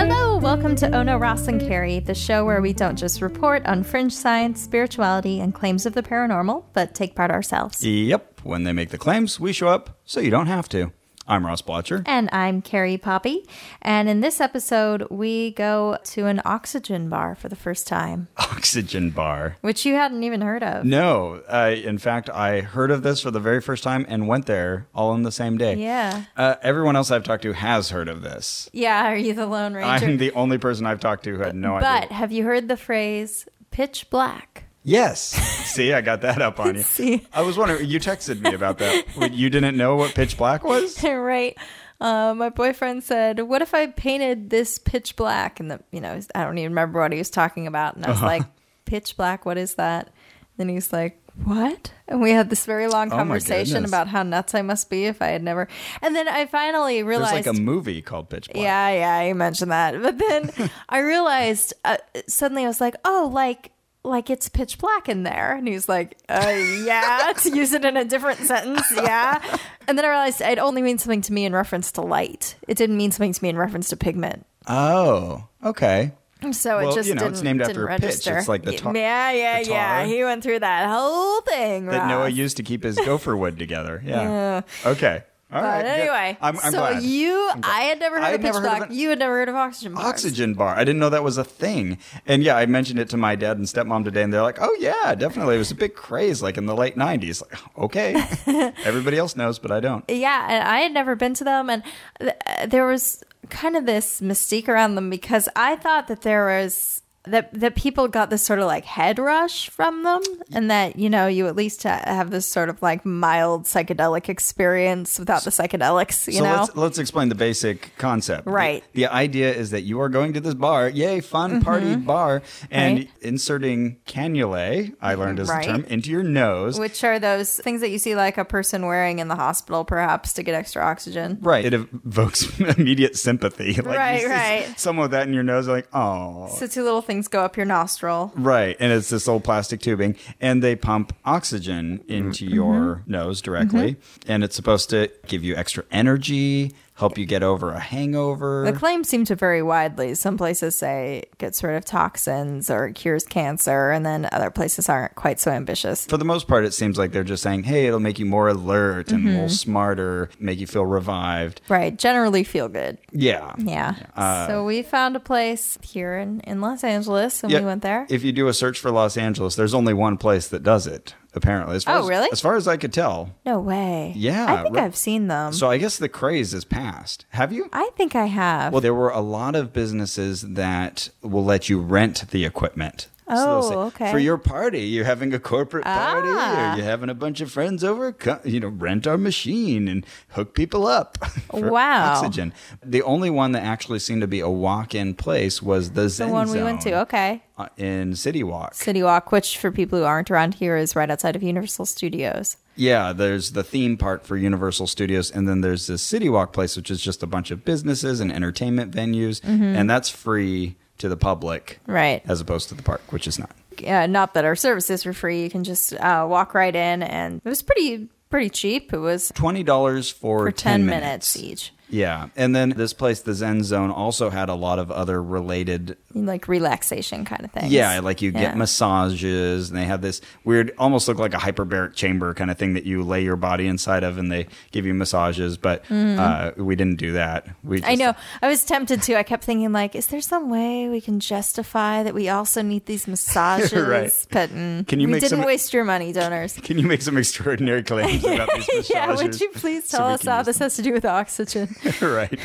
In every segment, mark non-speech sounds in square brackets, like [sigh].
Hello, welcome to Ono Ross and Carrie, the show where we don't just report on fringe science, spirituality, and claims of the paranormal, but take part ourselves. Yep. When they make the claims, we show up, so you don't have to. I'm Ross Blocher. And I'm Carrie Poppy, and in this episode, we go to an oxygen bar for the first time, [laughs] Oxygen Bar. which you hadn't even heard of. No, uh, in fact, I heard of this for the very first time and went there all in the same day. Yeah. Uh, everyone else I've talked to has heard of this. Yeah, are you the Lone Ranger? I'm the only person I've talked to who had no but idea. But have you heard the phrase pitch black? Yes. [laughs] See, I got that up on you. See. I was wondering, you texted me about that. You didn't know what pitch black was? [laughs] right. Uh, my boyfriend said, "What if I painted this pitch black?" And the, you know, I don't even remember what he was talking about. And I was like, "Pitch black? What is that?" Then he's like, "What?" And we had this very long Oh conversation goodness. about how nuts I must be if I had never. And then I finally realized There's realized, like a movie called Pitch Black. yeah, yeah, you mentioned that. But then [laughs] I realized uh, suddenly I was like, "Oh, like." Like it's pitch black in there, and he's like, uh, "Yeah," to use it in a different sentence, yeah. And then I realized it only means something to me in reference to light. It didn't mean something to me in reference to pigment. Oh, okay. So Well, it just you know, it's named after a pitch. register. It's like the tar- yeah, yeah, the yeah. He went through that whole thing. That Noah used to keep his gopher wood together. Yeah. Okay. All right. But good. anyway, I'm, I'm so glad. you, I had never heard I of pitch never heard of black. it. You had never heard of oxygen bars. Oxygen bar. I didn't know that was a thing. And yeah, I mentioned it to my dad and stepmom today, and they're like, "Oh yeah, definitely. It was a big craze, like in the late '90s." Like, okay, [laughs] everybody else knows, but I don't. Yeah, and I had never been to them, and th- uh, there was kind of this mystique around them because I thought that there was that that people got this sort of like head rush from them, and that you know you at least ha- have this sort of like mild psychedelic experience without the psychedelics. You so know, let's let's explain the basic concept. Right. The, idea is that you are going to this bar, yay, fun mm-hmm. party bar, and Right. inserting cannulae, I learned as Right. the term, into your nose. which are those things that you see like a person wearing in the hospital, perhaps to get extra oxygen. Right. It evokes [laughs] immediate sympathy. [laughs] Like Right, right. Someone with that in your nose, like, oh. So two little things go up your nostril. Right, and it's this old plastic tubing, and they pump oxygen into mm-hmm. your mm-hmm. nose directly, mm-hmm. and it's supposed to give you extra energy, help you get over a hangover. The claims seem to vary widely. Some places say it gets rid of toxins or cures cancer, and then other places aren't quite so ambitious. For the most part, it seems like they're just saying, "Hey, it'll make you more alert and a little mm-hmm. smarter, make you feel revived." Right, generally feel good. Yeah, Yeah. Uh, so we found a place here in, in Los Angeles and Yeah, we went there. If you do a search for Los Angeles, there's only one place that does it. Apparently, as far Oh, as, really? As far as I could tell. no way. Yeah, I think. I've seen them. So I guess the craze is past. Have you? I think I have. Well, there were a lot of businesses that will let you rent the equipment. Oh, okay. For your party, you're having a corporate party, Ah. or you're having a bunch of friends over. You know, rent our machine and hook people up. [laughs] Wow. Oxygen. The only one that actually seemed to be a walk-in place was the the Zen one we went to. Okay. uh, in City Walk. City Walk, which for people who aren't around here is right outside of Universal Studios. Yeah, there's the theme park for Universal Studios, and then there's this City Walk place, which is just a bunch of businesses and entertainment venues, Mm-hmm. and that's free to the public, Right. as opposed to the park, which is not. uh, not that our services were free. You can just uh, walk right in, and it was pretty pretty cheap. It was Twenty dollars for, for 10, ten minutes. minutes each. Yeah, and then this place, the Zen Zone, also had a lot of other related. like relaxation kind of things. Yeah, like you get massages, and they have this weird, almost look like a hyperbaric chamber kind of thing that you lay your body inside of, and they give you massages. But uh, we didn't do that. We Mm-hmm. I know. I was tempted to. I kept thinking, like, is there some way we can justify that we also need these [laughs] massages? Right. But mm, Can you we make didn't some- waste your money, donors. Can you make some extraordinary claims about these massages? [laughs] yeah, would you please tell we us how this has to do with oxygen? Them? [laughs] right.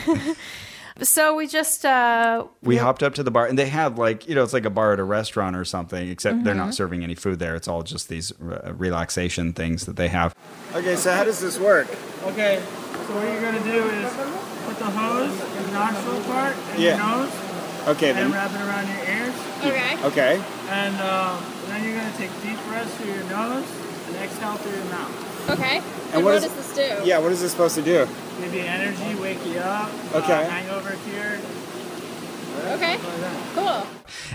so we just uh We hopped up to the bar, and they have like you know, it's like a bar at a restaurant or something, except they're Mm-hmm. not serving any food there. It's all just these uh, relaxation things that they have. Okay, so how does this work? Okay, so what you're gonna do is put the hose in the nostril part and Yeah. your nose, Okay, and wrap it around your ears, Okay. okay, and um, then you're gonna take deep breaths through your nose and exhale through your mouth. Okay. And what what is- does this do? yeah. What is this supposed to do? Give you energy, wake you up. Okay. Uh, hangover cure. Okay. Cool.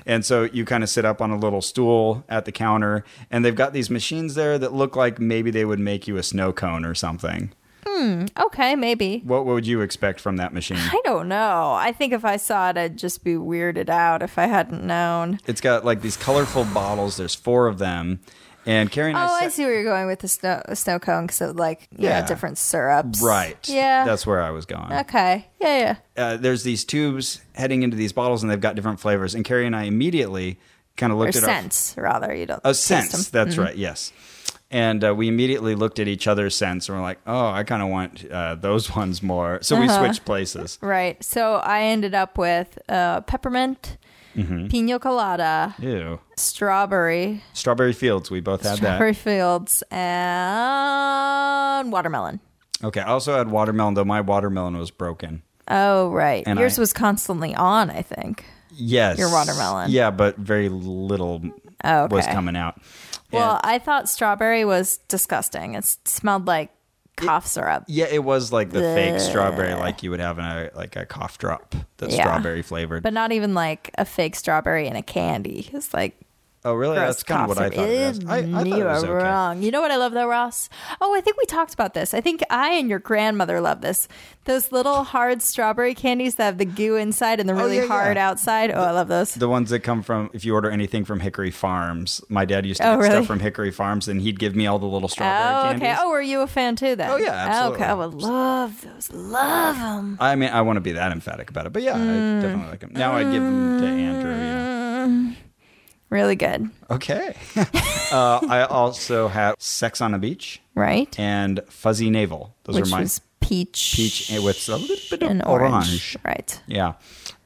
And so you kind of sit up on a little stool at the counter, and they've got these machines there that look like maybe they would make you a snow cone or something. Hmm. Okay, maybe. What would you expect from that machine? I don't know. I think if I saw it, I'd just be weirded out if I hadn't known. It's got like these colorful bottles. There's four of them, and Carrie and Oh, I. I see where you're going with the snow snow cone because of like yeah, Yeah. different syrups. Right. Yeah. That's where I was going. okay. Yeah, yeah. Uh, there's these tubes heading into these bottles, and they've got different flavors. And Carrie and I immediately kind of Or looked at our scents, rather. You don't. Oh, taste scents. 'em. That's right. Yes. And uh, we immediately looked at each other's scents and we're like, oh, I kind of want uh, those ones more. So we Uh-huh. switched places. Right. So I ended up with uh, peppermint, Mm-hmm. pina colada, Ew. strawberry, Strawberry Fields. We both had that. strawberry fields, and watermelon. Okay. I also had watermelon, though my watermelon was broken. Oh, right. And Yours I- was constantly on, I think. Yes. Your watermelon. Yeah, but very little Oh, okay. was coming out. Well, And- I thought strawberry was disgusting. It smelled like cough syrup. yeah, it was like the fake strawberry, like you would have in a like a cough drop that's Yeah. strawberry flavored. But not even like a fake strawberry in a candy. It's like oh, really? gross That's kind of what I thought. It. I, I thought you it was are okay. wrong. You know what I love though, Ross? Oh, I think we talked about this. I think I and your grandmother love this. Those little hard strawberry candies that have the goo inside and the oh, really yeah, hard yeah. outside. Oh, I love those. The ones that come from, if you order anything from Hickory Farms, my dad used to Oh, get really? stuff from Hickory Farms, and he'd give me all the little strawberry Oh, candies. okay. Oh, were you a fan too then? Oh, yeah, absolutely. Okay, I would love those. Love them. I mean, I want to be that emphatic about it, but yeah, I mm. definitely like them. Now I'd give them to Andrew. You know. Mm. Really good. Okay. [laughs] uh, I also have Sex on a Beach Right? and Fuzzy Navel. Those Which are my was peach, peach with a little bit of orange. orange. Right. Yeah.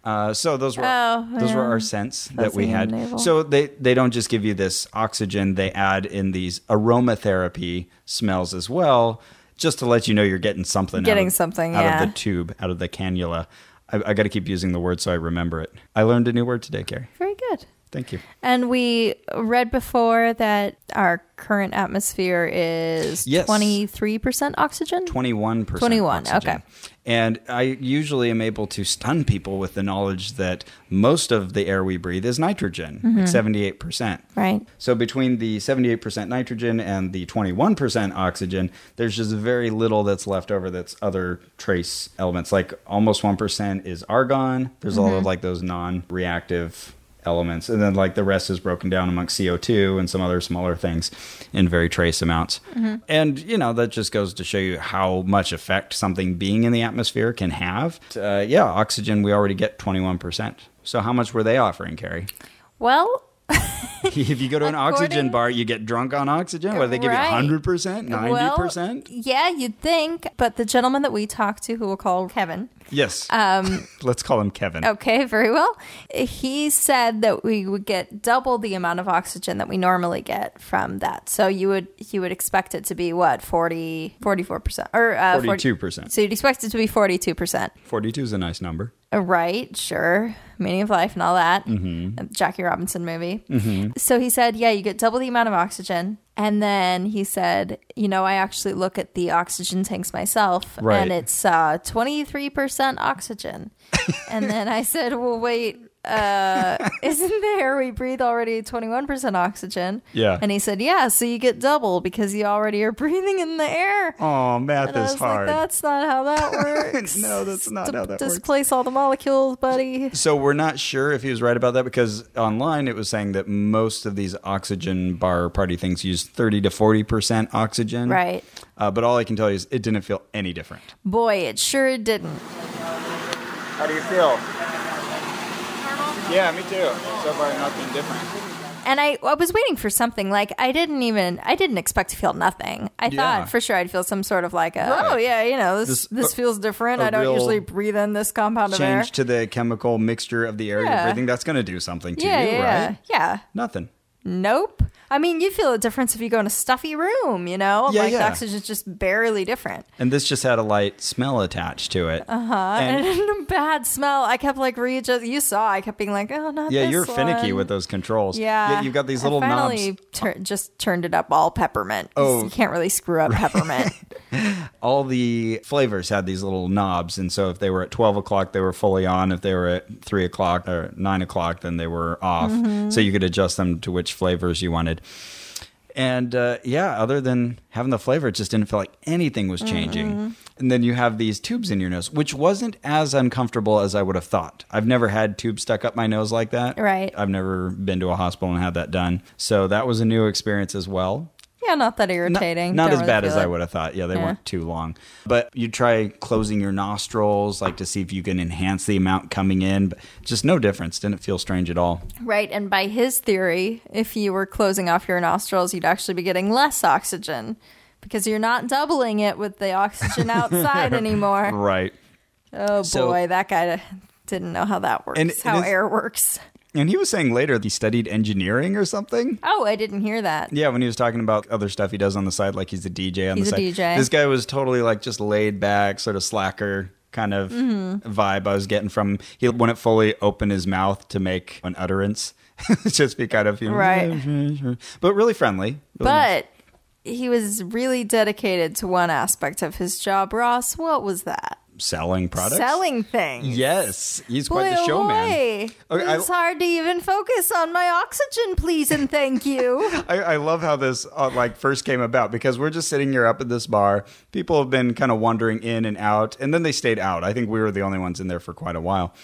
Uh, so those were Oh, those were our scents that we had. navel. So they they don't just give you this oxygen; they add in these aromatherapy smells as well, just to let you know you're getting something. out Getting of- something, out yeah. of the tube, out of the cannula. I, I got to keep using the word so I remember it. I learned a new word today, Carrie. Very good. Thank you. And we read before that our current atmosphere is Yes. 23% oxygen. 21%. 21, oxygen. okay. And I usually am able to stun people with the knowledge that most of the air we breathe is nitrogen, Mm-hmm. like 78%. Right. So between the 78% nitrogen and the 21% oxygen, there's just very little that's left over that's other trace elements. Like almost 1% is argon. There's a lot Mm-hmm. of like those non-reactive elements. And then like the rest is broken down amongst CO2 and some other smaller things in very trace amounts. Mm-hmm. And, you know, that just goes to show you how much effect something being in the atmosphere can have. Uh, yeah, oxygen, we already get 21%. So how much were they offering, Carrie? Well, [laughs] if you go to an oxygen bar, you get drunk on oxygen. What, they give Right. you 100%, 90%? well, yeah, you'd think. But the gentleman that we talked to, who we'll call Kevin, yes. um, [laughs] Let's call him Kevin. okay, very well. He said that we would get double the amount of oxygen that we normally get from that. So you would you would expect it to be what 40 44% or uh, 42%. So you'd expect it to be 42%. 42 is a nice number. Right, sure. Meaning of life and all that. Mm-hmm. Jackie Robinson movie. So he said, yeah, you get double the amount of oxygen. And then he said, you know, I actually look at the oxygen tanks myself Right. and it's uh, 23% oxygen. [laughs] and then I said, well, wait, uh, [laughs] isn't the air we breathe already 21% oxygen? Yeah. And he said, yeah, so you get double because you already are [laughs] breathing in the air. Oh, math And I is was hard. like, that's not how that [laughs] works. No, that's not how that works. Displace all the molecules, buddy. so we're not sure if he was right about that because online it was saying that most of these oxygen bar party things use 30 to 40% oxygen. Right. Uh, but all I can tell you is it didn't feel any different. Boy, it sure didn't. How do you feel? Yeah, me too. So far, nothing different. And I, I was waiting for something like I didn't even I didn't expect to feel nothing. I Yeah. thought for sure I'd feel some sort of like a, Right. oh yeah you know this This- this, a- feels different. I don't usually breathe in this compound of air. Change to the chemical mixture of the air you're breathing. That's going to do something to yeah, you, yeah, yeah, right? yeah. Nothing. Nope. I mean, you feel a difference if you go in a stuffy room. You know, Yeah, like the yeah. oxygen's just barely different. And this just had a light smell attached to it. Uh huh. And, [laughs] a bad smell. I kept like readjust. You saw. I kept being like, oh, not yeah, you're finicky with those controls. Yeah, you've got these I little finally knobs. tur- just turned it up all peppermint. Oh. you can't really screw up peppermint. [laughs] all the flavors had these little knobs, and so if they were at twelve o'clock, they were fully on. If they were at three o'clock or nine o'clock, then they were off. So you could adjust them to which flavors you wanted. And uh, yeah, other than having the flavor, it just didn't feel like anything was changing. And then you have these tubes in your nose, which wasn't as uncomfortable as I would have thought. I've never had tubes stuck up my nose like that. Right. I've never been to a hospital and had that done. So that was a new experience as well. Yeah, not that irritating. Not, Don't as really bad as I would have thought. Yeah, they Yeah. weren't too long. But you try closing your nostrils, like to see if you can enhance the amount coming in. But just no difference. Didn't feel strange at all. Right, and by his theory, if you were closing off your nostrils, you'd actually be getting less oxygen because you're not doubling it with the oxygen [laughs] outside anymore. Right. Oh So- boy, that guy didn't know how that works, And it how is- air works. And he was saying later he studied engineering or something. Oh, I didn't hear that. Yeah, when he was talking about other stuff he does on the side, like he's a DJ on He's the a side. DJ. This guy was totally like just laid back, sort of slacker kind of Mm-hmm. vibe I was getting from. He wouldn't fully open his mouth to make an utterance. [laughs] just be kind of you know, Right. but really friendly. Really nice. But he was really dedicated to one aspect of his job, Ross. What was that? Selling products. Selling things. Yes, he's quite the oh showman. boy. Okay, I- it's hard to even focus on my oxygen, please and thank you. [laughs] I, I love how this uh, like first came about because we're just sitting here up at this bar. People have been kind of wandering in and out, and then they stayed out. I think we were the only ones in there for quite a while.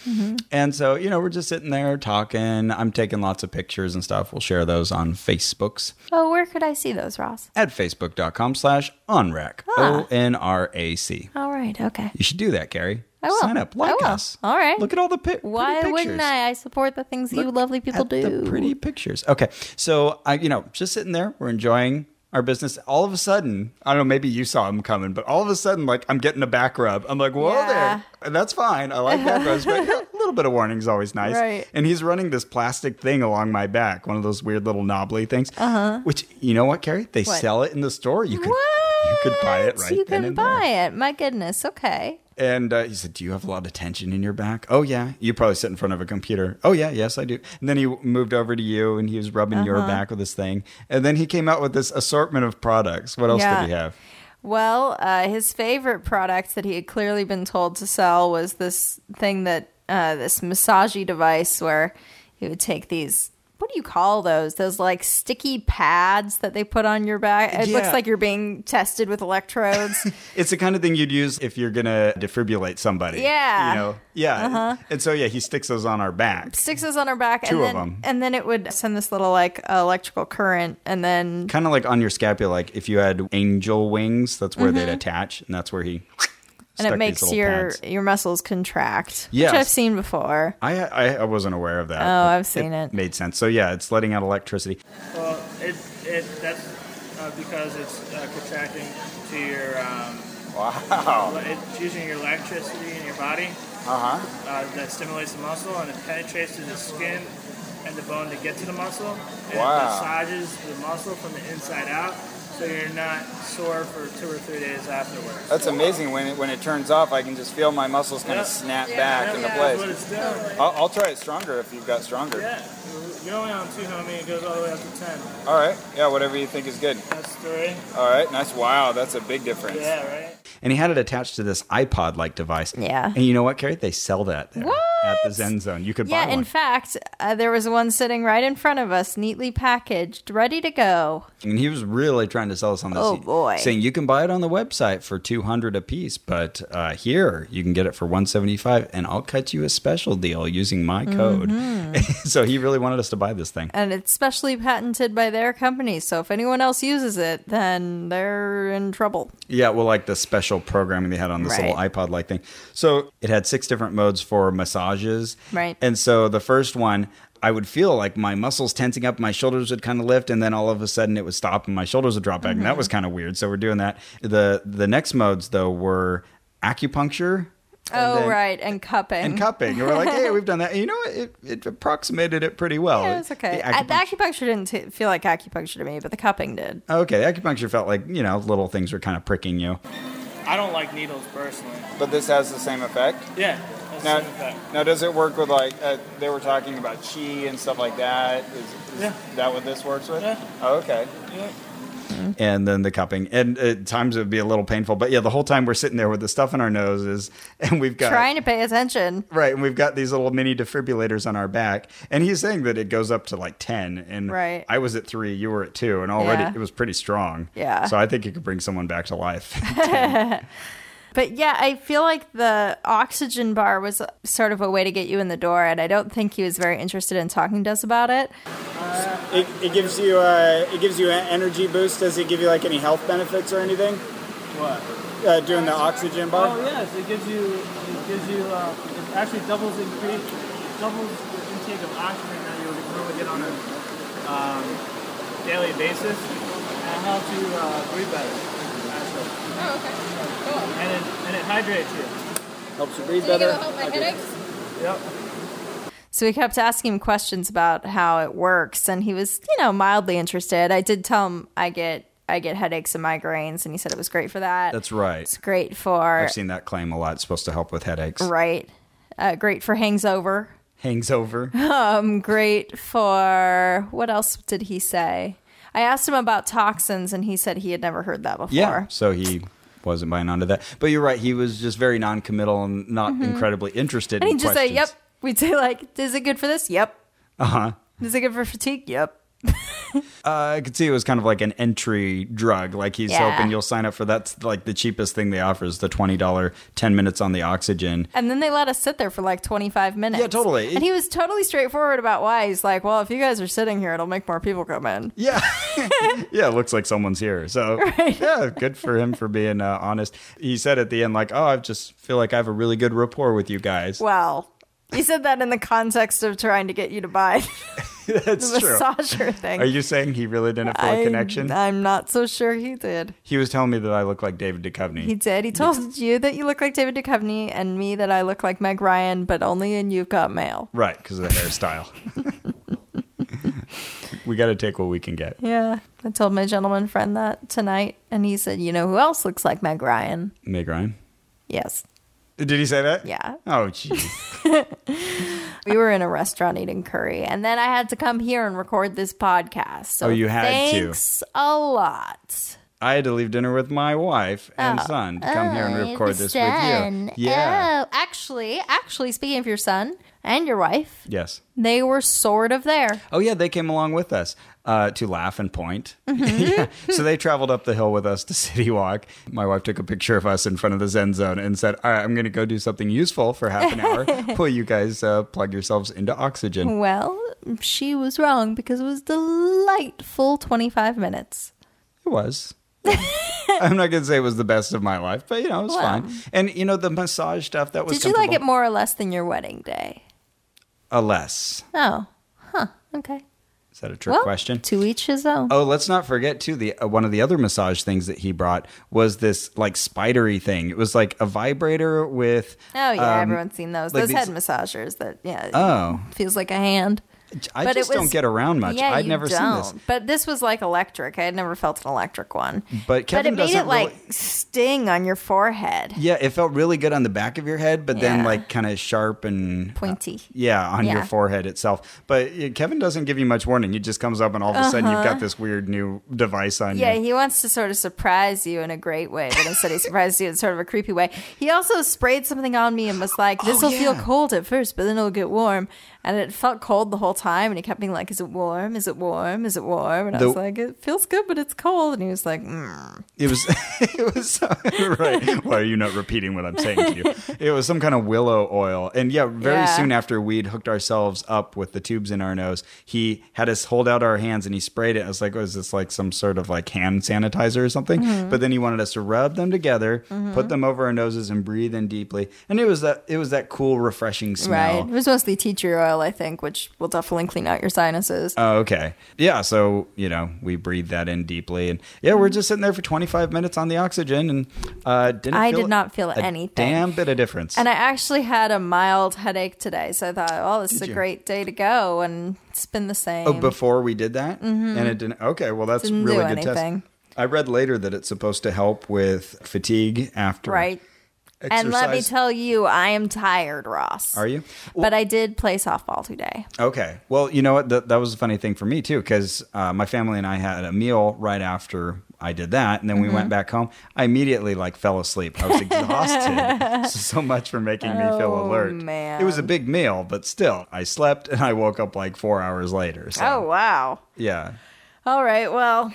And so, you know, we're just sitting there talking. I'm taking lots of pictures and stuff. We'll share those on Facebooks oh, where could I see those, Ross? at facebook.com slash onrac. Ah. O N R A C. All right, okay. You should do that, Carrie. I will. Sign up, like us. All right. Look at all the pi- Why pictures. wouldn't I? I support the things you lovely people at do. The pretty pictures. Okay, so I, you know, just sitting there, we're enjoying our business. All of a sudden, I don't know, maybe you saw him coming, but all of a sudden, like I'm getting a back rub. I'm like, whoa Yeah. there, and that's fine. I like back rubs, [laughs] but a little bit of warning is always nice. Right. And he's running this plastic thing along my back, one of those weird little knobbly things. Uh huh. Which you know what, Carrie? They. What? sell it in the store. You can. What? You could buy it right You can buy there. it. My goodness. Okay. And uh, he said, "Do you have a lot of tension in your back?" Oh yeah. You probably sit in front of a computer. Oh yeah, yes I do. And then he moved over to you, and he was rubbing Uh-huh. your back with this thing. And then he came out with this assortment of products. What else Yeah. did he have? Well, uh, his favorite product that he had clearly been told to sell was this thing that uh, this massagey device where he would take these. What do you call those? Those like sticky pads that they put on your back. It looks like you're being tested with electrodes. [laughs] It's the kind of thing you'd use if you're gonna defibrillate somebody. Yeah. You know. Yeah. Uh-huh. And so yeah, he sticks those on our back. Sticks those on our back, Two and of then 'em. and then it would send this little like electrical current, and then Kind of like on your scapula, like if you had angel wings, that's where they'd attach, and that's where he. And it makes your pads. your muscles contract, Yes. which I've seen before. I, I I wasn't aware of that. Oh, I've seen it. Made sense. So yeah, it's letting out electricity. Well, it, it that's uh, because it's uh, contracting to your. Um, Wow. [laughs] It's using your electricity in your body Uh huh. uh, that stimulates the muscle and it penetrates to the skin and the bone to get to the muscle. And Wow. it massages the muscle from the inside out so you're not sore for two or three days afterwards. That's amazing. When it, when it turns off, I can just feel my muscles kind Yeah. of snap Yeah. back Yeah, into that's what place. it's doing. I'll, I'll try it stronger if you've got stronger. Yeah, you're only on two, homie. It goes all the way up to ten. All right. Yeah, whatever you think is good. That's three. All right. Nice. Wow, that's a big difference. Yeah, right. And he had it attached to this iPod like device. Yeah. And you know what, Carrie? They sell that there What? At the Zen Zone. You could Yeah, buy in fact, uh, there was one sitting right in front of us, neatly packaged, ready to go. and he was really trying to sell us on this. Oh, He- boy. Saying you can buy it on the website for 200 a piece, but uh, here you can get it for 175 and I'll cut you a special deal using my code. Mm-hmm. [laughs] so he really wanted us to buy this thing. And it's specially patented by their company, so if anyone else uses it, then they're in trouble. Yeah, well, like the special programming they had on this little iPod like thing. So it had six different modes for massages. Right. And so the first one, I would feel like my muscles tensing up, my shoulders would kind of lift, and then all of a sudden it would stop and my shoulders would drop back. And that Mm-hmm. was kind of weird. So we're doing that. The the next modes though were acupuncture. oh, then- right, and cupping. And cupping. And we're like, hey, we've done that. And you know what? It, it approximated it pretty well. Yeah, it was okay. The Uh, The acupuncture- acupuncture didn't t- feel like acupuncture to me, but the cupping did. okay, the acupuncture felt like, you know, little things were kind of pricking you. I don't like needles personally. But this has the same effect. Yeah, that's Now, the same effect. now does it work with like uh, they were talking about chi and stuff like that? Is, is Yeah. that what this works with? Yeah. Oh, okay. Yeah. and then the cupping. And at times it would be a little painful, but yeah, the whole time we're sitting there with the stuff in our noses, [laughs] and we've got Trying to pay attention. Right, and we've got these little mini defibrillators on our back, and he's saying that it goes up to like ten, and Right. I was at three, you were at two, and already Yeah. it was pretty strong. Yeah. so I think it could bring someone back to life. [laughs] [laughs] But yeah, I feel like the oxygen bar was sort of a way to get you in the door, and I don't think he was very interested in talking to us about it. It, it gives you uh, it gives you an energy boost. Does it give you like any health benefits or anything? What? Uh, doing the oxygen bar. Oh yes, it gives you it gives you uh, it actually doubles increase doubles the intake of oxygen that you would normally get on a um, daily basis, and it helps you uh, breathe better. Actually. Oh, okay. Cool. And it and it hydrates you. Helps you breathe Do better. it'll help my headaches? Yep. So we kept asking him questions about how it works, and he was, you know, mildly interested. I did tell him I get I get headaches and migraines, and he said it was great for that. That's right. It's great for I've seen that claim a lot. It's supposed to help with headaches. right, uh, great for hangs over. Hangs over. [laughs] Um, great for what else did he say? I asked him about toxins, and he said he had never heard that before. Yeah. So he wasn't buying onto that. But you're right. He was just very non-committal and not incredibly interested. Mm-hmm. And in he'd just say, "Yep." We'd say like, "Is it good for this?" Yep. Uh huh. Is it good for fatigue? Yep. [laughs] [laughs] Uh, I could see it was kind of like an entry drug. Like he's Yeah. hoping you'll sign up for that's like the cheapest thing they offer is the twenty dollar ten minutes on the oxygen. And then they let us sit there for like 25 minutes. Yeah, totally. And he was totally straightforward about why. He's like, well, if you guys are sitting here, it'll make more people come in. [laughs] Yeah, [laughs] yeah. It looks like someone's here. So yeah, good for him for being uh, honest. He said at the end like, "Oh, I just feel like I have a really good rapport with you guys." Well, he said that in the context of trying to get you to buy [laughs] That's the true. massager thing. Are you saying he really didn't feel a connection? I'm not so sure he did. he was telling me that I look like David Duchovny. He did. He told you that you look like David Duchovny and me that I look like Meg Ryan, but only in You've Got Mail. Right, because of the hairstyle. [laughs] we got to take what we can get. Yeah. I told my gentleman friend that tonight, and he said, you know who else looks like Meg Ryan? Meg Ryan. Yes. Did he say that? Yeah. Oh, jeez. [laughs] [laughs] We were in a restaurant eating curry, and then I had to come here and record this podcast. So Oh, you had to. thanks a lot. I had to leave dinner with my wife and son to come here and Oh, record this son. with you. Yeah. Oh, actually, actually, speaking of your son and your wife, Yes. they were sort of there. Oh, yeah, they came along with us uh, to laugh and point. [laughs] Mm-hmm. yeah. So they traveled up the hill with us to [laughs] City Walk. My wife took a picture of us in front of the Zen Zone and said, All right, I'm going to go do something useful for half an hour [laughs] while you guys uh, plug yourselves into oxygen. Well, she was wrong because it was delightful 25 minutes. It was. I'm not to say it was the best of my life, but, you know, it was Well. fine. And, you know, the massage stuff, that was Did you like it more or less than your wedding day? A less. Oh, huh. Okay. Is that a trick well, question? to each his own. Oh, let's not forget too. The uh, one of the other massage things that he brought was this like spidery thing. It was like a vibrator with. Oh yeah, um, everyone's seen those. like those these- head massagers that yeah. Oh. feels like a hand. I But just don't get around much. Yeah, I'd never seen this. But this was like electric. I had never felt an electric one. But Kevin but it made doesn't it like really- sting on your forehead, Yeah, it felt really good on the back of your head, but then like kind of sharp and pointy. yeah on your forehead itself. But uh, Kevin doesn't give you much warning. He just comes up and all of a sudden you've got this weird new device on Uh-huh. Yeah, you. he wants to sort of surprise you in a great way, but instead he [laughs] surprises you in sort of a creepy way. He also sprayed something on me and was like, "This will feel Oh, yeah. cold at first, but then it'll get warm." And it felt cold the whole time, and he kept being like, "Is it warm? Is it warm? Is it warm?" And I was like, "It feels good, but it's cold." And he was like, mm. It was, [laughs] it was [laughs] right. Why are you not repeating what I'm saying to you? [laughs] It was some kind of willow oil, and yeah, very Yeah. soon after we'd hooked ourselves up with the tubes in our nose, he had us hold out our hands and he sprayed it. I was like, "Was this like some sort of like hand sanitizer or something?" Mm-hmm. But then he wanted us to rub them together, put them over our noses, and breathe in deeply. And it was that it was that cool, refreshing smell. Right. It was mostly teacher tree oil, I think, which will definitely clean out your sinuses. Oh, okay. Yeah. So, you know, we breathe that in deeply. And yeah, we're just sitting there for 25 minutes on the oxygen and uh, didn't I feel did not feel a anything. Damn bit of difference. and I actually had a mild headache today, so I thought, oh, this is a you? great day to go, and it's been the same. oh, before we did that? And it didn't. Okay. Well, that's Mm-hmm. Didn't really good anything. test. I read later that it's supposed to help with fatigue after. right. And let me tell you, I am tired, Ross. Are you? But I did play softball today. Okay. Well, you know what? That, that was a funny thing for me, too, because uh, my family and I had a meal right after I did that. And then we Mm-hmm. went back home. I immediately like fell asleep. I was exhausted. so, [laughs] [laughs] so much for making me feel Oh, alert. man. It was a big meal, but still, I slept and I woke up like four hours later. So, Oh, wow. yeah. All right. Well,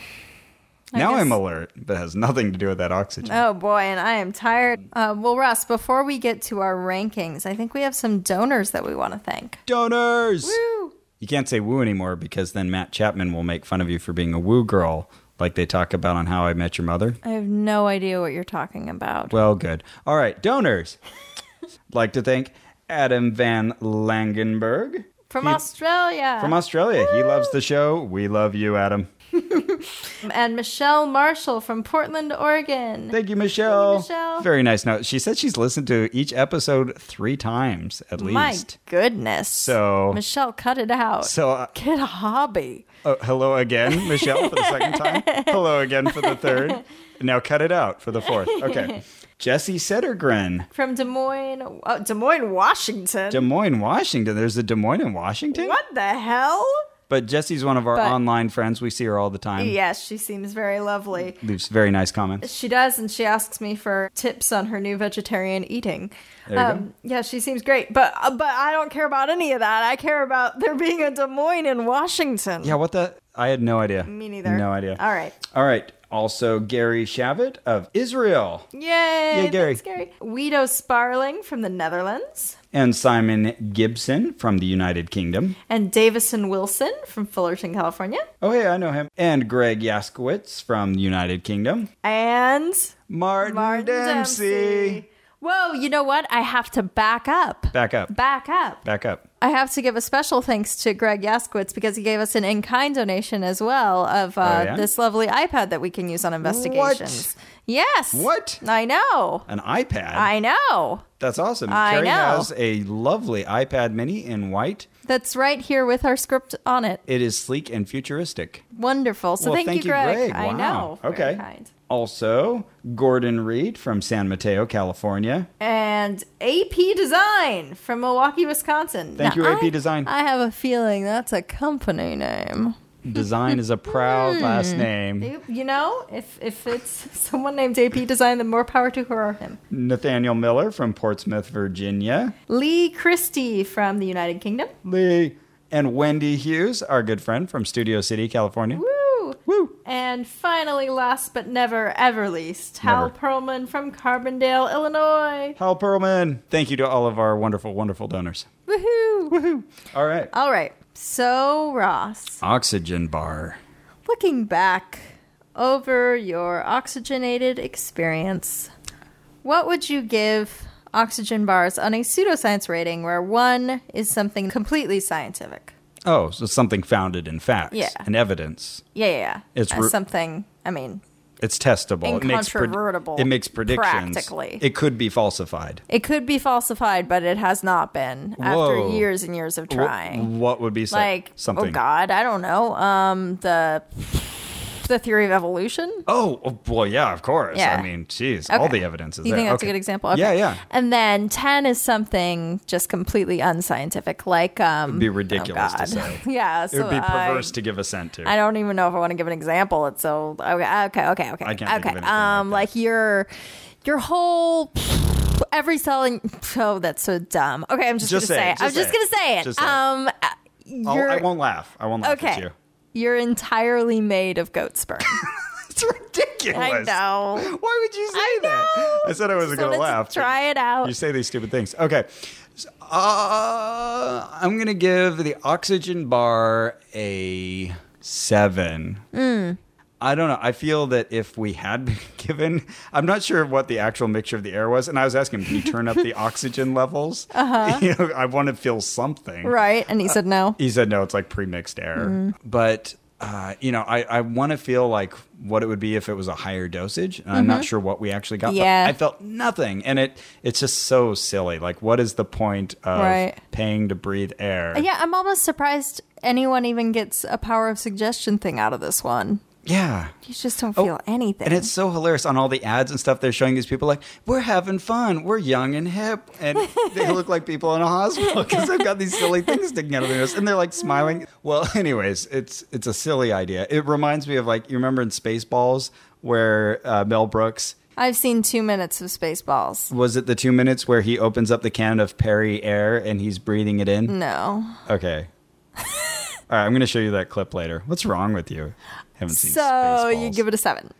I now guess- I'm alert, but has nothing to do with that oxygen. Oh boy, and I am tired. Uh, well, Russ, before we get to our rankings, I think we have some donors that we want to thank. Donors! Woo! You can't say woo anymore because then Matt Chapman will make fun of you for being a woo girl, like they talk about on How I Met Your Mother. I have no idea what you're talking about. Well, good. All right, donors. [laughs] like to thank Adam Van Langenberg From he- Australia. from Australia. He loves the show. We love you, Adam. [laughs] and Michelle Marshall from Portland, Oregon. Thank you, Michelle. Michelle. Very nice note. She said she's listened to each episode three times at My least. My goodness. So- Michelle, cut it out. So, uh, Get a hobby. uh, hello again, [laughs] Michelle, for the second time. Hello again for the third. Now cut it out for the fourth. Okay. [laughs] Jesse Settergren, From Des Moines, oh, Des Moines, Washington. Des Moines, Washington. There's a Des Moines in Washington? what the hell? But Jesse's one of our But- online friends. We see her all the time. Yes, she seems very lovely. Leaves very nice comments. She does, and she asks me for tips on her new vegetarian eating. There you go. Um, yeah, she seems great, but uh, but I don't care about any of that. I care about there being a Des Moines in Washington. Yeah, what the? I had no idea. me neither. No idea. All right, All right. Also, Gary Shavit of Israel yay! Yay, Gary. Thanks, Gary. Guido Sparling from the Netherlands, and Simon Gibson from the United Kingdom. and Davison Wilson from Fullerton, California, Oh, hey, I know him. And Greg Yaskowitz from the United Kingdom. and Martin, Martin Dempsey. Whoa! You know what? I have to back up. Back up. Back up. Back up. I have to give a special thanks to Greg Yaskowitz because he gave us an in kind donation as well of uh, Oh, yeah? this lovely iPad that we can use on investigations. Yes. What? I know. An iPad. I know. That's awesome. I Carrie know. has a lovely iPad mini in white. That's right here with our script on it. It is sleek and futuristic. Wonderful. So Well, thank, thank you, Greg. Greg. I Wow. know. Very Okay. Also, Gordon Reed from San Mateo, California. And AP Design from Milwaukee, Wisconsin. Thank Now, you, AP I- Design. I have a feeling that's a company name. Design is a proud last Hmm. name. You, you know, if if it's someone named AP Design, then more power to her or him. Nathaniel Miller from Portsmouth, Virginia. Lee Christie from the United Kingdom. Lee. And Wendy Hughes, our good friend from Studio City, California. Woo! Woo! And finally, last but never ever least, Hal Never. Perlman from Carbondale, Illinois. Hal Perlman. Thank you to all of our wonderful, wonderful donors. Woohoo! Woohoo! All right. All right. So, Ross, Oxygen bar. looking back over your oxygenated experience, what would you give oxygen bars on a pseudoscience rating where one is something completely scientific? Oh, so something founded in facts Yeah. and evidence. Yeah, yeah, yeah. It's ru- something, I mean, It's testable. It makes, Incontrovertible, it makes predictions. practically. It could be falsified. it could be falsified, but it has not been after years and years of Wh- trying. What would be so- like, something? oh God, I don't know. Um, the the theory of evolution. Oh, oh, well, yeah, of course. Yeah. I mean, geez, all the evidence is You there. think that's Okay. a good example? Okay. Yeah, yeah. And then ten is something just completely unscientific, like um, It'd be ridiculous oh to say. [laughs] yeah, It would be perverse I, to give assent to. I don't even know if I want to give an example. It's so okay, okay, okay, okay. I can't think okay. of anything um, like like your your whole every cell in oh, that's so dumb. Okay, I'm just, Just gonna say say it, it. I'm just say gonna say it. Say it. um, you're I won't laugh. I won't laugh at okay. you. You're entirely made of goat sperm. [laughs] It's ridiculous. I know. Why would you say I that? I said I wasn't going to laugh. try it out. You say these stupid things. Okay. So, Uh, I'm going to give the oxygen bar a seven. Hmm. I don't know. I feel that if we had [laughs] been given, I'm not sure what the actual mixture of the air was, and I was asking him, "Can you turn up the [laughs] oxygen levels?" [laughs] Uh-huh. You know, I want to feel something. right? And he said no. He said no, it's like pre-mixed air. Mm. But uh, you know, I, I want to feel like what it would be if it was a higher dosage. And I'm not sure what we actually got. but Mm-hmm. Yeah. I felt nothing, and it it's just so silly. Like, what is the point of Right. paying to breathe air? Yeah, I'm almost surprised anyone even gets a power of suggestion thing out of this one. Yeah. You just don't Oh, feel anything. And it's so hilarious on all the ads and stuff. They're showing these people like, we're having fun. We're young and hip. And they [laughs] look like people in a hospital [laughs] because they've got these silly things sticking out of their nose. And they're like smiling. Well, [laughs] anyways, it's it's a silly idea. It reminds me of like, you remember in Spaceballs where uh, Mel Brooks, I've seen two minutes of Spaceballs. was it the two minutes where he opens up the can of Perri-Air and he's breathing it in? No. Okay. all right, I'm going to show you that clip later. What's wrong with you? Haven't seen So you give it a seven.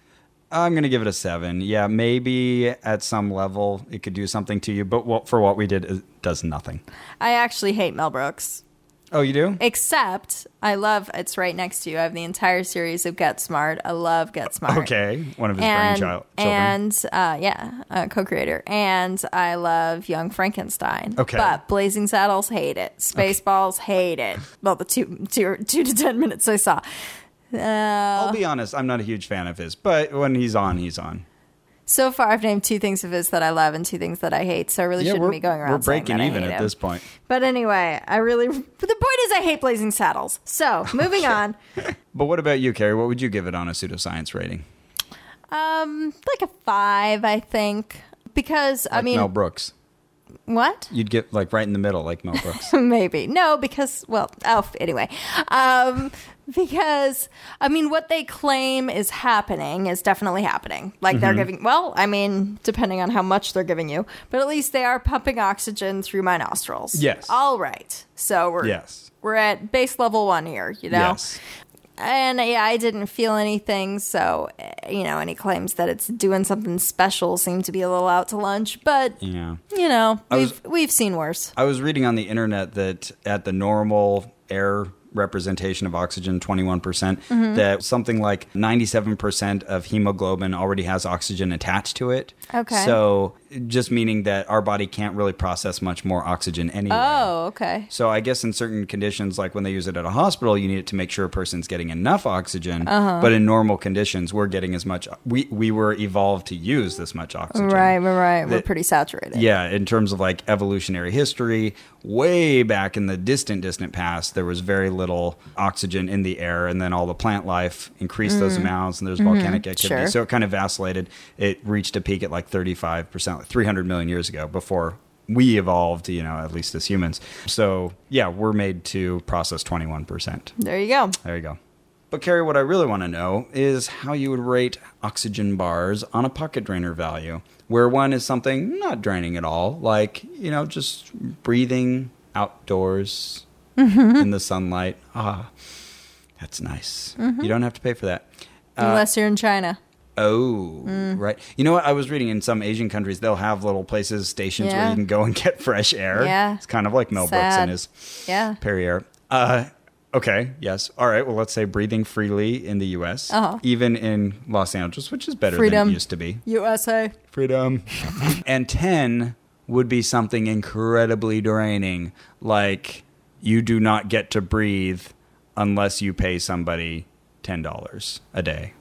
I'm going to give it a seven. Yeah, maybe at some level it could do something to you, but what, for what we did, it does nothing. I actually hate Mel Brooks. Oh, you do? Except I love it's right next to you. I have the entire series of Get Smart. I love Get Smart. Okay, one of his And brainchild children. and uh, yeah, uh, co-creator, and I love Young Frankenstein. Okay. but Blazing Saddles hate it. Spaceballs hate it. Well, the two two two to ten minutes I saw. Uh, I'll be honest, I'm not a huge fan of his, but when he's on, he's on. so far, I've named two things of his that I love and two things that I hate. So I really shouldn't be going around. we're saying breaking even at him. this point. But anyway, I really. But the point is, I hate Blazing Saddles. So [laughs] moving on. [laughs] But what about you, Carrie? What would you give it on a pseudoscience rating? Um, like a five, I think, because I mean, Mel Brooks. What? You'd get like right in the middle, like Mel Brooks. [laughs] Maybe no, because well, oh, anyway, um, because I mean, what they claim is happening is definitely happening. Like Mm-hmm. they're giving, well, I mean, depending on how much they're giving you, but at least they are pumping oxygen through my nostrils. Yes. all right. So we're yes. we're at base level one here, you know. Yes. And yeah, I didn't feel anything. So, you know, any claims that it's doing something special seem to be a little out to lunch. But, Yeah. you know, I we've, was- we've seen worse. I was reading on the internet that at the normal air representation of oxygen, 21%, percent Mm-hmm. that something like 97% of hemoglobin already has oxygen attached to it. Okay. So just meaning that our body can't really process much more oxygen anyway. Oh, okay. So I guess in certain conditions, like when they use it at a hospital, you need it to make sure a person's getting enough oxygen. Uh-huh. But in normal conditions, we're getting as much. We we were evolved to use this much oxygen. Right, right, right. We're pretty saturated. Yeah, in terms of like evolutionary history, way back in the distant, distant past, there was very little oxygen in the air, and then all the plant life increased those amounts, and there's volcanic activity. Mm-hmm. Sure. So it kind of vacillated. It reached a peak at like 35%, like 300 million years ago before we evolved, you know, at least as humans. So yeah, we're made to process 21%. There you go. There you go. But Carrie, what I really want to know is how you would rate oxygen bars on a pocket drainer value, where one is something not draining at all, like, you know, just breathing outdoors in the sunlight. Ah, that's nice. You don't have to pay for that. Uh, Unless you're in China. Oh, Mm. right. You know what? I was reading in some Asian countries, they'll have little places, stations where you can go and [laughs] get fresh air. Yeah. It's kind of like Mel Brooks Sad. and his Yeah. Perrier. Uh, okay, yes. All right, well, let's say breathing freely in the U.S., Uh-huh. even in Los Angeles, which is better Freedom. than it used to be. USA. Freedom. [laughs] and 10 would be something incredibly draining, like you do not get to breathe unless you pay somebody $10 a day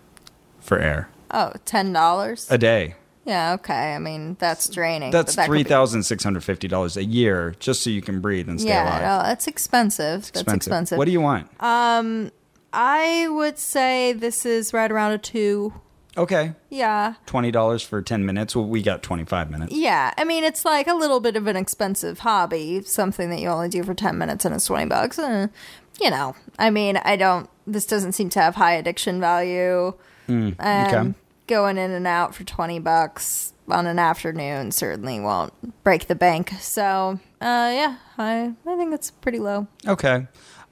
for air. Oh, ten dollars. A day. Yeah, okay. I mean, that's draining. That's that three thousand six hundred fifty dollars a year just so you can breathe and stay Yeah, alive. no, that's expensive. That's expensive. What do you want? Um, I would say this is right around a two. okay, Yeah. twenty dollars for ten minutes. Well, we got twenty five minutes. Yeah. I mean, it's like a little bit of an expensive hobby, something that you only do for 10 minutes and it's 20 bucks. Uh, you know, I mean, I don't, this doesn't seem to have high addiction value. And okay. going in and out for 20 bucks on an afternoon certainly won't break the bank. So, uh, yeah, I, I think it's pretty low. Okay,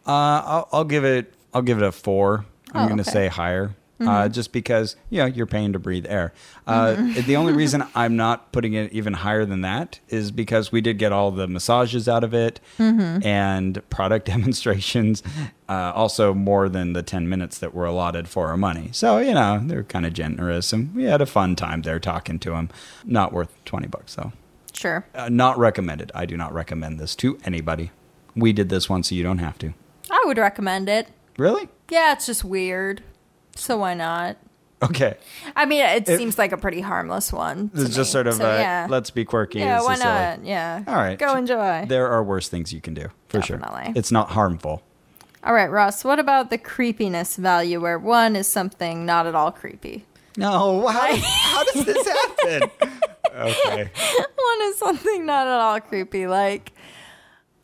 uh, I'll, I'll give it. I'll give it a four. I'm Oh, going to okay. say higher. Uh, just because you know you're paying to breathe air. Uh, The only reason [laughs] I'm not putting it even higher than that is because we did get all the massages out of it and product [laughs] demonstrations. Uh, also, more than the 10 minutes that were allotted for our money. So you know they're kind of generous, and we had a fun time there talking to them. Not worth 20 bucks though. Sure. Uh, not recommended. I do not recommend this to anybody. We did this one, so you don't have to. I would recommend it. Really? Yeah, it's just weird. So why not? Okay. I mean, it, It- seems like a pretty harmless one. It's just sort of So, uh, yeah. let's be quirky. yeah, why is silly. not? Yeah. All right. Go enjoy. There are worse things you can do for Definitely. sure. It's not harmful. All right, Ross, what about the creepiness value where one is something not at all creepy? No, how, [laughs] how does this happen? okay. [laughs] One is something not at all creepy. Like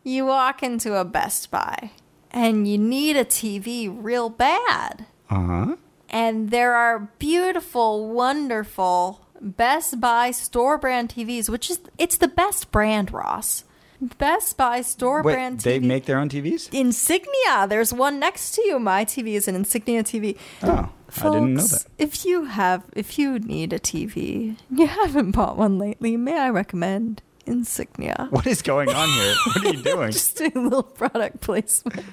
you walk into a Best Buy and you need a TV real bad. Uh huh. And there are beautiful, wonderful Best Buy store brand TVs, which is it's the best brand, Ross. Best Buy store Wait, brand they make their own TVs? Insignia. There's one next to you. My TV is an Insignia TV. Oh, I didn't know that. If you have, if you need a TV, [laughs] you haven't bought one lately, may I recommend Insignia? What is going on here? What are you [laughs] doing? Just doing a little product placement.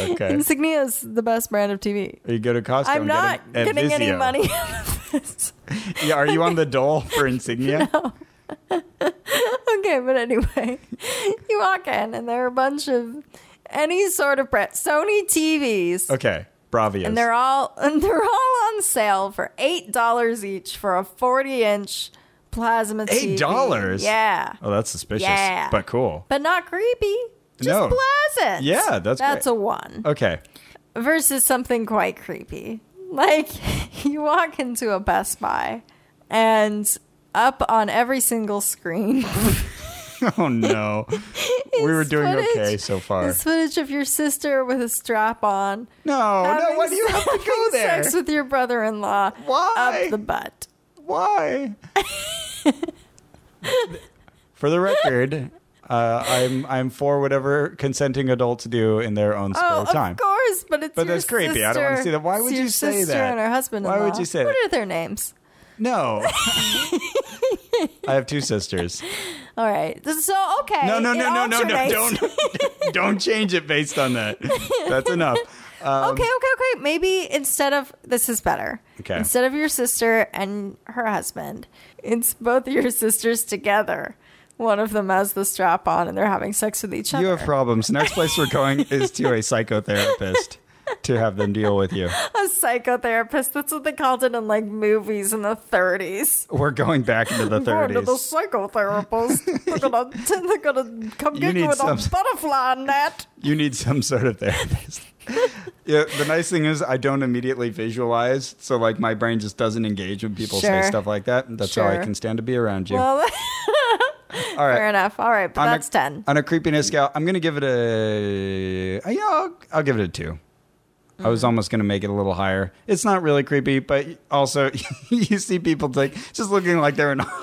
Okay. Insignia is the best brand of TV. You go to Costco. I'm and not get it at getting any money out of [laughs] this. Yeah, are you on the [laughs] dole for Insignia? No. Okay, but anyway, you walk in and there are a bunch of any sort of brand, Sony TVs. Okay, Bravias. and they're all and they're all on sale for eight dollars each for a forty inch plasma TV. $8? Yeah, oh, that's suspicious, Yeah. but cool. but not creepy. Just No. pleasant. Yeah, that's that's great. a one Okay, versus something quite creepy. Like [laughs] you walk into a Best Buy and up on every single screen [laughs] oh no, [laughs] we were doing footage- okay so far. is footage of your sister with a strap on. No, no, why do you have to go there? Sex with your brother-in-law. Why? Up the butt. Why? For the record, uh, I'm I'm for whatever consenting adults do in their own spare Oh, time. of course, but it's But that's creepy. I don't wanna see that. Why would you say that? And her husband. Why would you say that? What are their names? No, [laughs] I have two sisters. All right. So okay. No, no, no, no, no, no! Don't [laughs] don't change it based on that. That's enough. [laughs] Um, okay, okay, okay. Maybe instead of this is better. Okay. Instead of your sister and her husband, it's both your sisters together. One of them has the strap on, and they're having sex with each other. You have problems. Next place we're going [laughs] is to a psychotherapist to have them deal with you. a psychotherapist. That's what they called it in like movies in the 30s. We're going back into the Going to the 30s. psychotherapist. [laughs] they're gonna [laughs] they're gonna come You get you with some- a butterfly net. You need some sort of therapist. Yeah, the nice thing is I don't immediately visualize, so like my brain just doesn't engage when people Sure. say stuff like that. That's how I can stand to be around you. Well, [laughs] All right. fair enough. All right, but On a- that's ten. On a creepiness scale, I'm gonna give it a uh, yeah, I'll, I'll give it a two. I was almost gonna make it a little higher. It's not really creepy, but also [laughs] you see people like just looking like they're in a [laughs]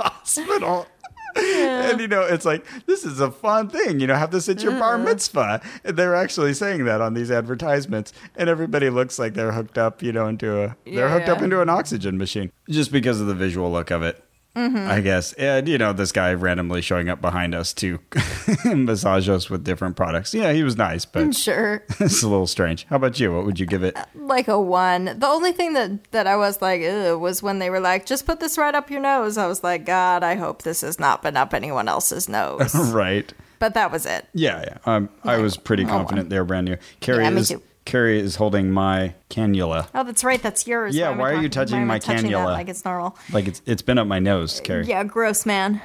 hospital. And you know, it's like this is a fun thing. You know, have this at your bar uh-huh. mitzvah. And they're actually saying that on these advertisements, and everybody looks like they're hooked up. You know, into a they're hooked up into an oxygen machine just because of the visual look of it. I guess. And, you know, this guy randomly showing up behind us to [laughs] massage us with different products. Yeah, he was nice, but [laughs] Sure, [laughs] it's a little strange. How about you? What would you give it? like a one. The only thing that that I was like, was when they were like, just put this right up your nose. I was like, God, I hope this has not been up anyone else's nose. right. but that was it. Yeah, yeah. Um, I was pretty confident they were brand new. Carrie Yeah, me is too. Carrie is holding my cannula. Oh, that's right. That's yours. Yeah, I why are you touching why my touching cannula? Like it's normal. Like it's it's been up my nose, Carrie. Yeah, gross, man.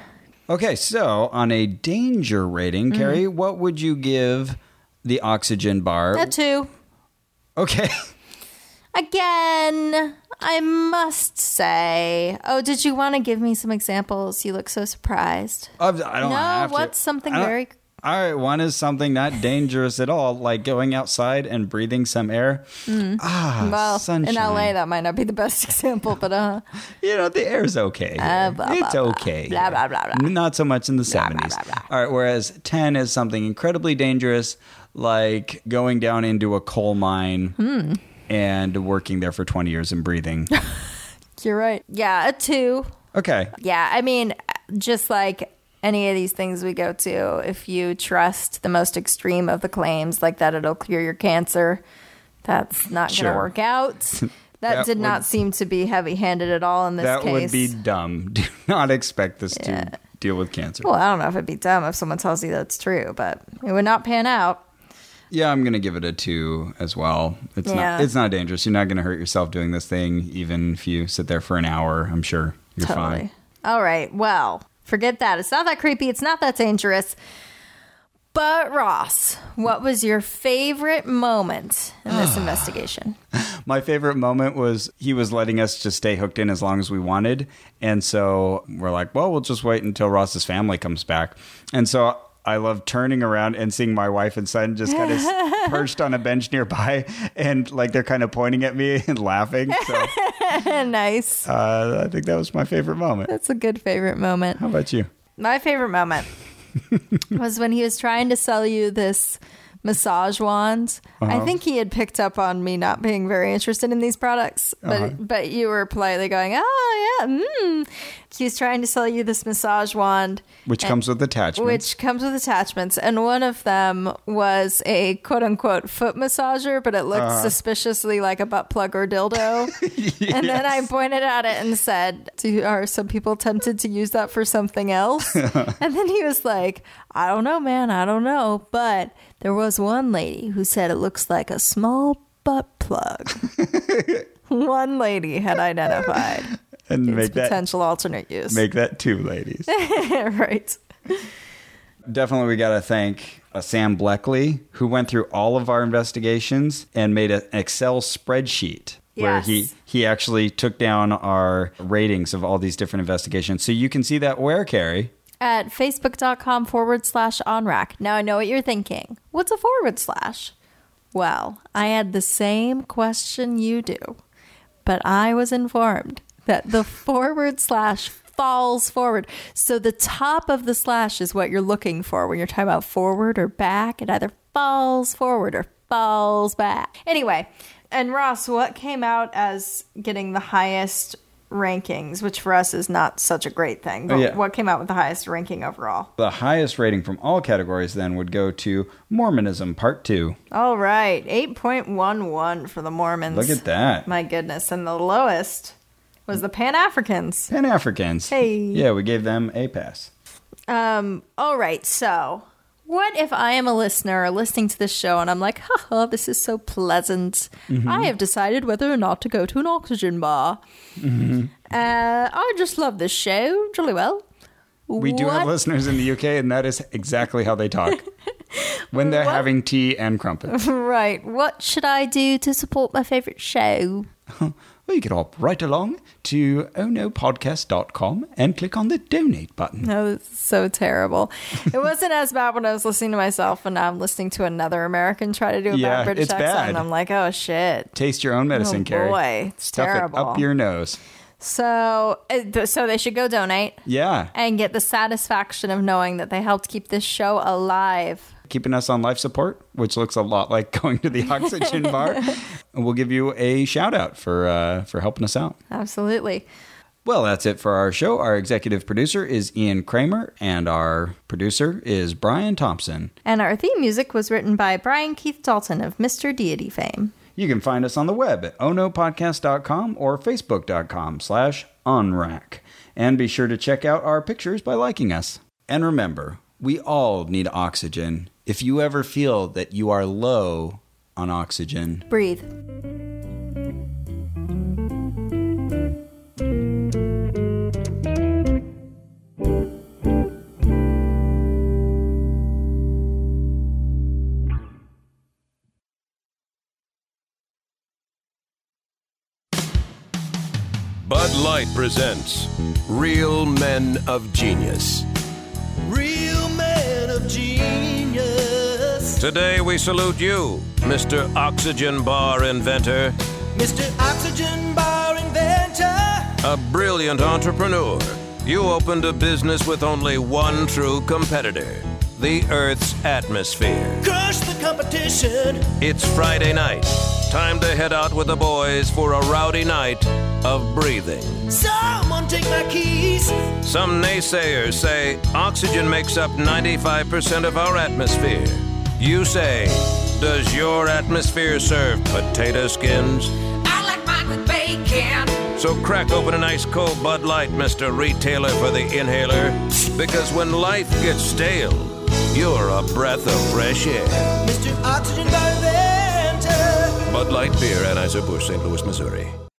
Okay, so on a danger rating, Mm-hmm. Carrie, what would you give the oxygen bar? A two. okay. [laughs] Again, I must say. Oh, did you want to give me some examples? You look so surprised. I don't No, have to. what's something very- All right, one is something not dangerous at all, like going outside and breathing some air. Ah, Mm. Well, sunshine. in LA, that might not be the best [laughs] example, but uh, [laughs] you know, the air's okay. Uh, blah, blah, it's okay. Blah, blah, blah, blah. Not so much in the Blah, blah, 70s. blah, blah. All right, whereas 10 is something incredibly dangerous, like going down into a coal mine Hmm. and working there for 20 years and breathing. [laughs] you're right. Yeah, a two. okay. Yeah, I mean, just like any of these things we go to, if you trust the most extreme of the claims, like that it'll cure your cancer, that's not going to work out. [laughs] That, That did not seem to be heavy handed at all in this That case. would be dumb. [laughs] Do not expect this Yeah. to deal with cancer. Well, I don't know if it'd be dumb if someone tells you that's true, but it would not pan out. Yeah, I'm gonna give it a two as well. It's Yeah. not it's not dangerous. You're not gonna hurt yourself doing this thing, even if you sit there for an hour. I'm sure you're totally. fine. All right. Well, forget that. It's not that creepy. It's not that dangerous. But Ross, what was your favorite moment in this [sighs] investigation? My favorite moment was he was letting us just stay hooked in as long as we wanted. And so we're like, well, we'll just wait until Ross's family comes back. And so I love turning around and seeing my wife and son just kind of [laughs] perched on a bench nearby and like they're kind of pointing at me [laughs] and laughing. So [laughs] nice. uh, I think that was my favorite moment. That's a good favorite moment. How about you? My favorite moment was when he was trying to sell you this massage wand. I think he had picked up on me not being very interested in these products, but but you were politely going, "Oh yeah, mm." He was trying to sell you this massage wand, Which and- comes with attachments. which comes with attachments, and one of them was a quote unquote foot massager, but it looked Uh-huh. suspiciously like a butt plug or dildo. [laughs] And then I pointed at it and said, Do, Are some people tempted to use that for something else? [laughs] and then he was like, I don't know, man, I don't know. But there was one lady who said it looks like a small butt plug. [laughs] one lady had identified and its make that potential alternate use. make that two ladies. [laughs] right. Definitely, we got to thank uh, Sam Bleckley, who went through all of our investigations and made a- an Excel spreadsheet where he he actually took down our ratings of all these different investigations. So you can see that where Carrie. At facebook.com forward slash on rack. Now I know what you're thinking. What's a forward slash? Well, I had the same question you do, but I was informed that the [laughs] forward slash falls forward. So the top of the slash is what you're looking for when you're talking about forward or back. It either falls forward or falls back. Anyway, and Ross, what came out as getting the highest rankings, which for us is not such a great thing, but Oh, yeah. what came out with the highest ranking overall? The highest rating from all categories then would go to Mormonism Part 2. All right, 8.11 for the Mormons. Look at that. My goodness. And the lowest was the Pan Africans. Pan Africans. Hey. Yeah, we gave them a pass. Um, all right, so what if I am a listener listening to this show and I'm like, haha, this is so pleasant. Mm-hmm. I have decided whether or not to go to an oxygen bar. Mm-hmm. Uh, I just love this show, jolly well. We do have listeners in the UK, and that is exactly how they talk [laughs] when they're What? having tea and crumpets. [laughs] Right, what should I do to support my favorite show? [laughs] Well, you can hop right along to ohnopodcast.com and click on the donate button. No, this is so terrible. It wasn't as bad when I was listening to myself, and now I'm listening to another American try to do a Yeah, bad British accent. bad. And I'm like, oh shit. Taste your own medicine, Oh, Carrie. boy, it's Stuff terrible. it up your nose. So, so they should go donate Yeah. and get the satisfaction of knowing that they helped keep this show alive. Keeping us on life support, which looks a lot like [laughs] going to the [laughs] oxygen bar. And we'll give you a shout out for uh, for helping us out. Absolutely. Well, that's it for our show. Our executive producer is Ian Kramer, and our producer is Brian Thompson. And our theme music was written by Brian Keith Dalton of Mr. Deity fame. You can find us on the web at ohnopodcast.com or facebook.com slash onrack. And be sure to check out our pictures by liking us. And remember, we all need oxygen. If you ever feel that you are low on oxygen, Breathe. Bud Light presents Real Men of Genius. Real Today we salute you, Mr. Oxygen Bar Inventor, Mr. Oxygen Bar Inventor. a brilliant entrepreneur. You opened a business with only one true competitor the Earth's atmosphere. Crush the competition. It's Friday night. Time to head out with the boys for a rowdy night of breathing. Someone take my keys. Some naysayers say oxygen makes up 95% of our atmosphere. You say, does your atmosphere serve potato skins? I like mine with bacon. So crack open an ice cold Bud Light, Mr. Retailer for the inhaler. Because when life gets stale, you're a breath of fresh air. Mr. Oxygen Bar Bud Light Beer, Anheuser-Busch, St. Louis, Missouri.